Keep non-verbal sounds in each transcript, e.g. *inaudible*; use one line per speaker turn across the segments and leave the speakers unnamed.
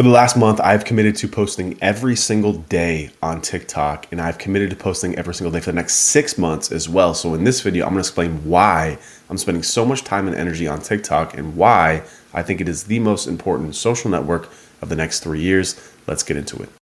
For the last month, I've committed to posting every single day on TikTok, and I've committed to posting every single day for the next six months as well. So, in this video, I'm gonna explain why I'm spending so much time and energy on TikTok and why I think it is the most important social network of the next three years. Let's get into it.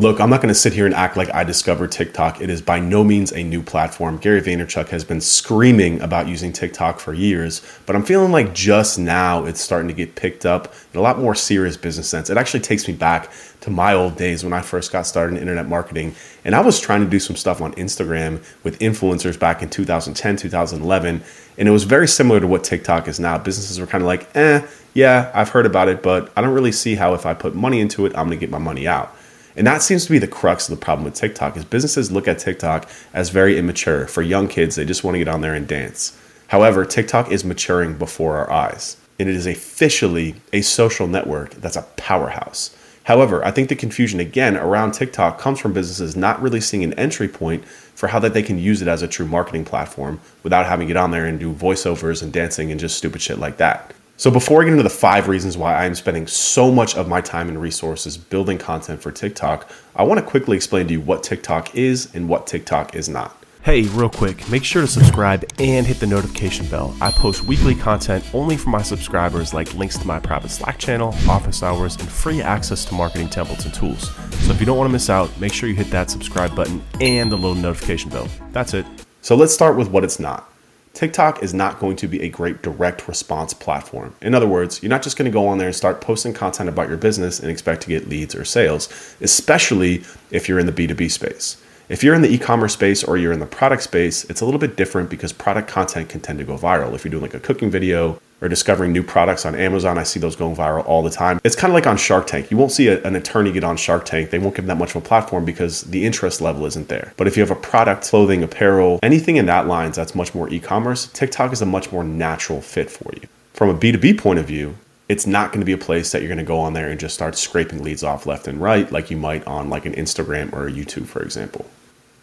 Look, I'm not going to sit here and act like I discovered TikTok. It is by no means a new platform. Gary Vaynerchuk has been screaming about using TikTok for years, but I'm feeling like just now it's starting to get picked up in a lot more serious business sense. It actually takes me back to my old days when I first got started in internet marketing, and I was trying to do some stuff on Instagram with influencers back in 2010, 2011, and it was very similar to what TikTok is now. Businesses were kind of like, eh, yeah, I've heard about it, but I don't really see how if I put money into it, I'm going to get my money out. And that seems to be the crux of the problem with TikTok is businesses look at TikTok as very immature. For young kids, they just want to get on there and dance. However, TikTok is maturing before our eyes. And it is officially a social network that's a powerhouse. However, I think the confusion again around TikTok comes from businesses not really seeing an entry point for how that they can use it as a true marketing platform without having to get on there and do voiceovers and dancing and just stupid shit like that. So, before I get into the five reasons why I'm spending so much of my time and resources building content for TikTok, I want to quickly explain to you what TikTok is and what TikTok is not.
Hey, real quick, make sure to subscribe and hit the notification bell. I post weekly content only for my subscribers, like links to my private Slack channel, office hours, and free access to marketing templates and tools. So, if you don't want to miss out, make sure you hit that subscribe button and the little notification bell. That's it.
So, let's start with what it's not. TikTok is not going to be a great direct response platform. In other words, you're not just going to go on there and start posting content about your business and expect to get leads or sales, especially if you're in the B2B space. If you're in the e commerce space or you're in the product space, it's a little bit different because product content can tend to go viral. If you're doing like a cooking video or discovering new products on Amazon. I see those going viral all the time. It's kind of like on Shark Tank. You won't see a, an attorney get on Shark Tank. They won't give them that much of a platform because the interest level isn't there. But if you have a product, clothing, apparel, anything in that lines that's much more e-commerce, TikTok is a much more natural fit for you. From a B2B point of view, it's not going to be a place that you're going to go on there and just start scraping leads off left and right like you might on like an Instagram or a YouTube, for example.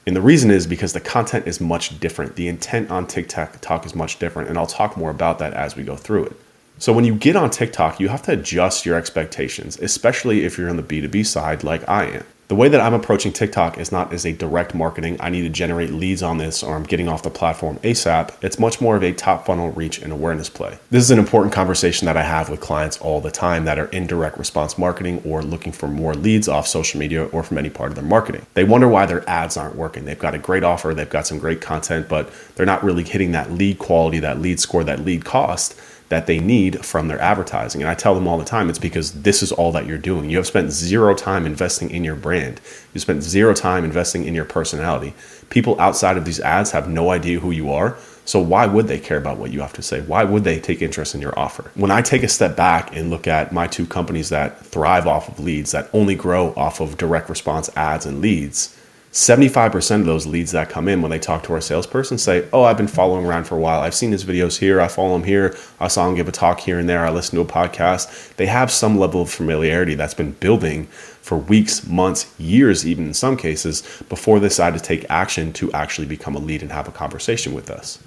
And the reason is because the content is much different. The intent on TikTok talk is much different. And I'll talk more about that as we go through it. So when you get on TikTok, you have to adjust your expectations, especially if you're on the B2B side like I am. The way that I'm approaching TikTok is not as a direct marketing, I need to generate leads on this or I'm getting off the platform ASAP. It's much more of a top funnel reach and awareness play. This is an important conversation that I have with clients all the time that are in direct response marketing or looking for more leads off social media or from any part of their marketing. They wonder why their ads aren't working. They've got a great offer, they've got some great content, but they're not really hitting that lead quality, that lead score, that lead cost that they need from their advertising. And I tell them all the time it's because this is all that you're doing. You have spent zero time investing in your brand, you spent zero time investing in your personality. People outside of these ads have no idea who you are. So why would they care about what you have to say? Why would they take interest in your offer? When I take a step back and look at my two companies that thrive off of leads, that only grow off of direct response ads and leads, 75% of those leads that come in when they talk to our salesperson say, Oh, I've been following around for a while. I've seen his videos here. I follow him here. I saw him give a talk here and there. I listen to a podcast. They have some level of familiarity that's been building for weeks, months, years, even in some cases, before they decide to take action to actually become a lead and have a conversation with us.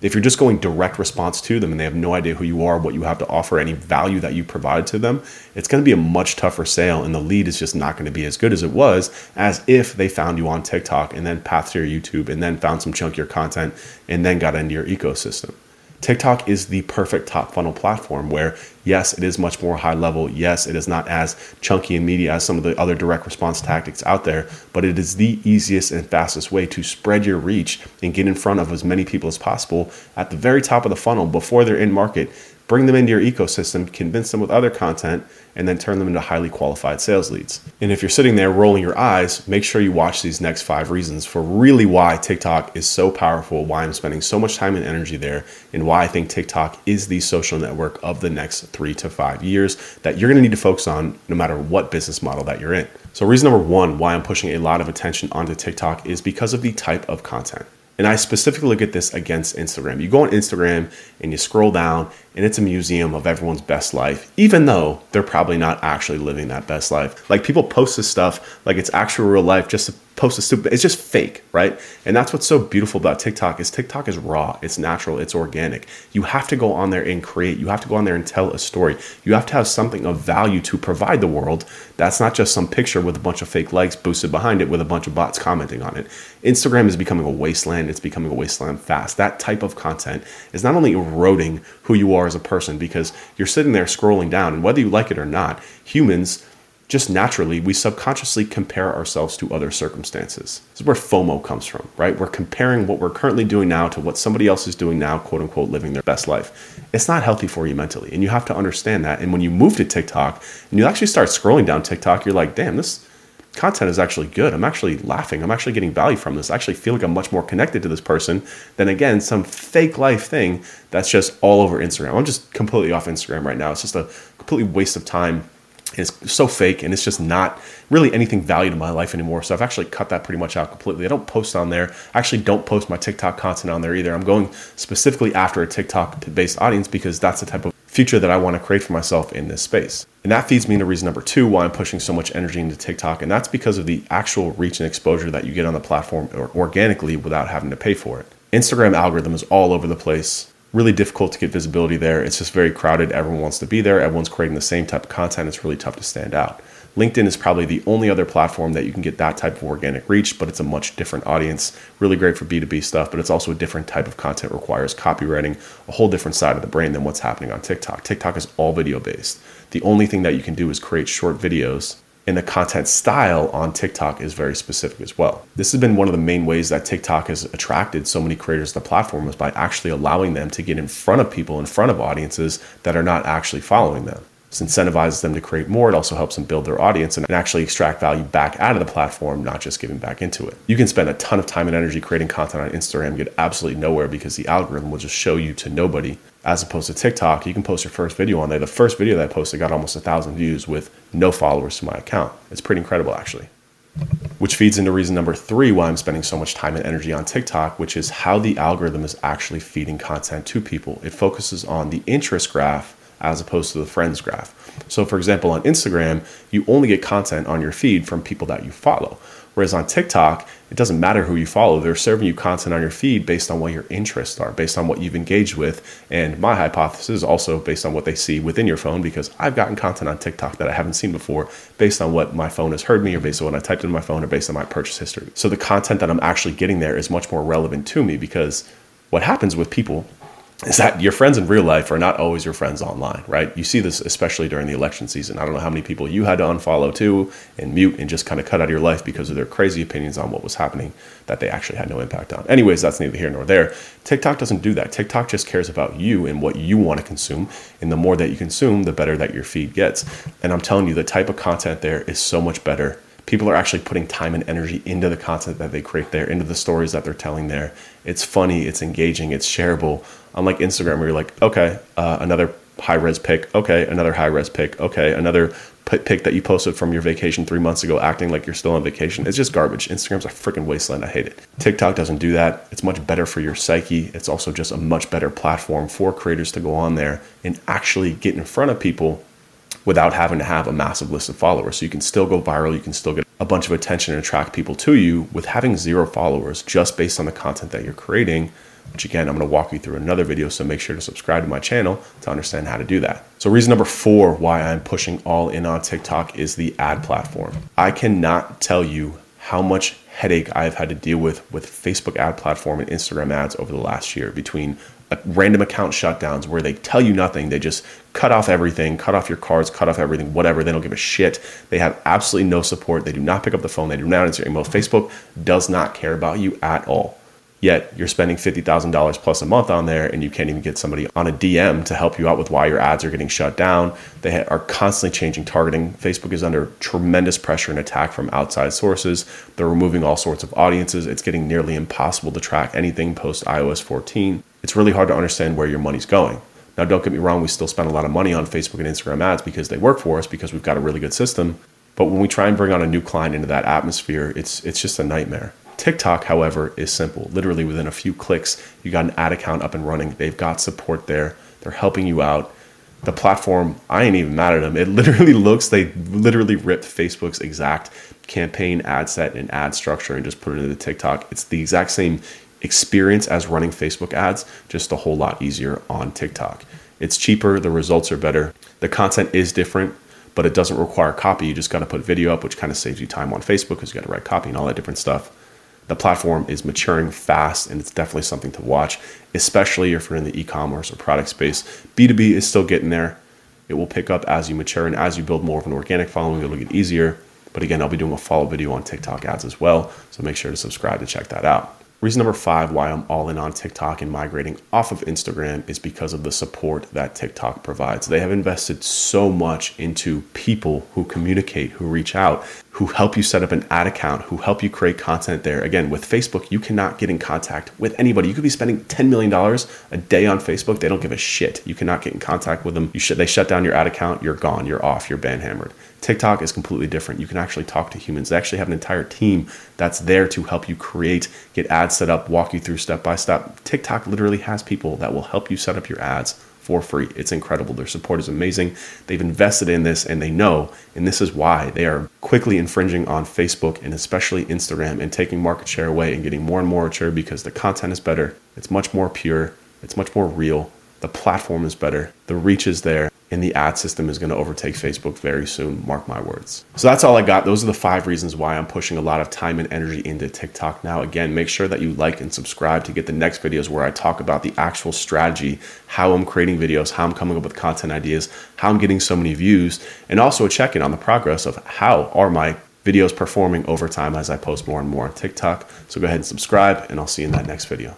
If you're just going direct response to them and they have no idea who you are, what you have to offer, any value that you provide to them, it's going to be a much tougher sale. And the lead is just not going to be as good as it was as if they found you on TikTok and then pathed to your YouTube and then found some chunkier content and then got into your ecosystem. TikTok is the perfect top funnel platform where, yes, it is much more high level. Yes, it is not as chunky and media as some of the other direct response tactics out there, but it is the easiest and fastest way to spread your reach and get in front of as many people as possible at the very top of the funnel before they're in market bring them into your ecosystem, convince them with other content, and then turn them into highly qualified sales leads. And if you're sitting there rolling your eyes, make sure you watch these next five reasons for really why TikTok is so powerful, why I'm spending so much time and energy there, and why I think TikTok is the social network of the next three to five years that you're gonna need to focus on no matter what business model that you're in. So, reason number one why I'm pushing a lot of attention onto TikTok is because of the type of content. And I specifically look at this against Instagram. You go on Instagram and you scroll down and it's a museum of everyone's best life, even though they're probably not actually living that best life. Like people post this stuff like it's actual real life just to post a stupid it's just fake right? And that's what's so beautiful about tiktok is tiktok is raw it's natural it's organic. You have to go on there and create you have to go on there and tell a story. You have to have something of value to provide the world. That's not just some picture with a bunch of fake likes boosted behind it with a bunch of bots commenting on it. Instagram is becoming a wasteland it's becoming a wasteland fast. That type of content is not only eroding who you are as a person because you're sitting there scrolling down and whether you like it or not humans just naturally, we subconsciously compare ourselves to other circumstances. This is where FOMO comes from, right? We're comparing what we're currently doing now to what somebody else is doing now, quote unquote, living their best life. It's not healthy for you mentally. And you have to understand that. And when you move to TikTok and you actually start scrolling down TikTok, you're like, damn, this content is actually good. I'm actually laughing. I'm actually getting value from this. I actually feel like I'm much more connected to this person than, again, some fake life thing that's just all over Instagram. I'm just completely off Instagram right now. It's just a completely waste of time it's so fake and it's just not really anything value to my life anymore. So I've actually cut that pretty much out completely. I don't post on there. I actually don't post my TikTok content on there either. I'm going specifically after a TikTok based audience because that's the type of future that I want to create for myself in this space. And that feeds me into reason number two why I'm pushing so much energy into TikTok. And that's because of the actual reach and exposure that you get on the platform organically without having to pay for it. Instagram algorithm is all over the place really difficult to get visibility there. It's just very crowded. Everyone wants to be there. Everyone's creating the same type of content. It's really tough to stand out. LinkedIn is probably the only other platform that you can get that type of organic reach, but it's a much different audience. Really great for B2B stuff, but it's also a different type of content, requires copywriting, a whole different side of the brain than what's happening on TikTok. TikTok is all video based. The only thing that you can do is create short videos and the content style on TikTok is very specific as well. This has been one of the main ways that TikTok has attracted so many creators to the platform is by actually allowing them to get in front of people, in front of audiences that are not actually following them. This incentivizes them to create more. It also helps them build their audience and actually extract value back out of the platform, not just giving back into it. You can spend a ton of time and energy creating content on Instagram, get absolutely nowhere because the algorithm will just show you to nobody as opposed to TikTok, you can post your first video on there. The first video that I posted got almost a thousand views with no followers to my account. It's pretty incredible, actually. Which feeds into reason number three why I'm spending so much time and energy on TikTok, which is how the algorithm is actually feeding content to people. It focuses on the interest graph as opposed to the friends graph. So, for example, on Instagram, you only get content on your feed from people that you follow. Whereas on TikTok, it doesn't matter who you follow. They're serving you content on your feed based on what your interests are, based on what you've engaged with. And my hypothesis is also based on what they see within your phone because I've gotten content on TikTok that I haven't seen before based on what my phone has heard me or based on what I typed in my phone or based on my purchase history. So the content that I'm actually getting there is much more relevant to me because what happens with people is that your friends in real life are not always your friends online, right? You see this especially during the election season. I don't know how many people you had to unfollow too and mute and just kind of cut out of your life because of their crazy opinions on what was happening that they actually had no impact on. Anyways, that's neither here nor there. TikTok doesn't do that. TikTok just cares about you and what you want to consume. And the more that you consume, the better that your feed gets. And I'm telling you, the type of content there is so much better people are actually putting time and energy into the content that they create there, into the stories that they're telling there. It's funny, it's engaging, it's shareable. Unlike Instagram, where you're like, okay, uh, another high res pic, okay, another high res pic, okay, another pic that you posted from your vacation three months ago, acting like you're still on vacation. It's just garbage. Instagram's a freaking wasteland. I hate it. TikTok doesn't do that. It's much better for your psyche. It's also just a much better platform for creators to go on there and actually get in front of people without having to have a massive list of followers. So you can still go viral, you can still get a bunch of attention and attract people to you with having zero followers just based on the content that you're creating. Which again, I'm going to walk you through another video, so make sure to subscribe to my channel to understand how to do that. So, reason number four why I'm pushing all in on TikTok is the ad platform. I cannot tell you how much headache I've had to deal with with Facebook ad platform and Instagram ads over the last year between random account shutdowns where they tell you nothing. They just cut off everything, cut off your cards, cut off everything, whatever. They don't give a shit. They have absolutely no support. They do not pick up the phone. They do not answer email. Facebook does not care about you at all. Yet you're spending $50,000 plus a month on there and you can't even get somebody on a DM to help you out with why your ads are getting shut down. They are constantly changing targeting. Facebook is under tremendous pressure and attack from outside sources. They're removing all sorts of audiences. It's getting nearly impossible to track anything post iOS 14. It's really hard to understand where your money's going. Now, don't get me wrong, we still spend a lot of money on Facebook and Instagram ads because they work for us because we've got a really good system. But when we try and bring on a new client into that atmosphere, it's, it's just a nightmare. TikTok, however, is simple. Literally within a few clicks, you got an ad account up and running. They've got support there. They're helping you out. The platform, I ain't even mad at them. It *laughs* literally looks, they literally ripped Facebook's exact campaign ad set and ad structure and just put it into TikTok. It's the exact same experience as running Facebook ads, just a whole lot easier on TikTok. It's cheaper, the results are better. The content is different, but it doesn't require copy. You just got to put video up, which kind of saves you time on Facebook because you got to write copy and all that different stuff. The platform is maturing fast and it's definitely something to watch, especially if you're in the e commerce or product space. B2B is still getting there. It will pick up as you mature and as you build more of an organic following, it'll get easier. But again, I'll be doing a follow video on TikTok ads as well. So make sure to subscribe to check that out. Reason number five why I'm all in on TikTok and migrating off of Instagram is because of the support that TikTok provides. They have invested so much into people who communicate, who reach out, who help you set up an ad account, who help you create content there. Again, with Facebook, you cannot get in contact with anybody. You could be spending $10 million a day on Facebook. They don't give a shit. You cannot get in contact with them. You should, they shut down your ad account. You're gone. You're off. You're banhammered. TikTok is completely different. You can actually talk to humans. They actually have an entire team that's there to help you create, get ads set up, walk you through step by step. TikTok literally has people that will help you set up your ads for free. It's incredible. Their support is amazing. They've invested in this and they know, and this is why they are quickly infringing on Facebook and especially Instagram and taking market share away and getting more and more mature because the content is better. It's much more pure. It's much more real. The platform is better. The reach is there and the ad system is going to overtake Facebook very soon. Mark my words. So that's all I got. Those are the five reasons why I'm pushing a lot of time and energy into TikTok now. Again, make sure that you like and subscribe to get the next videos where I talk about the actual strategy, how I'm creating videos, how I'm coming up with content ideas, how I'm getting so many views, and also a check in on the progress of how are my videos performing over time as I post more and more on TikTok. So go ahead and subscribe, and I'll see you in that next video.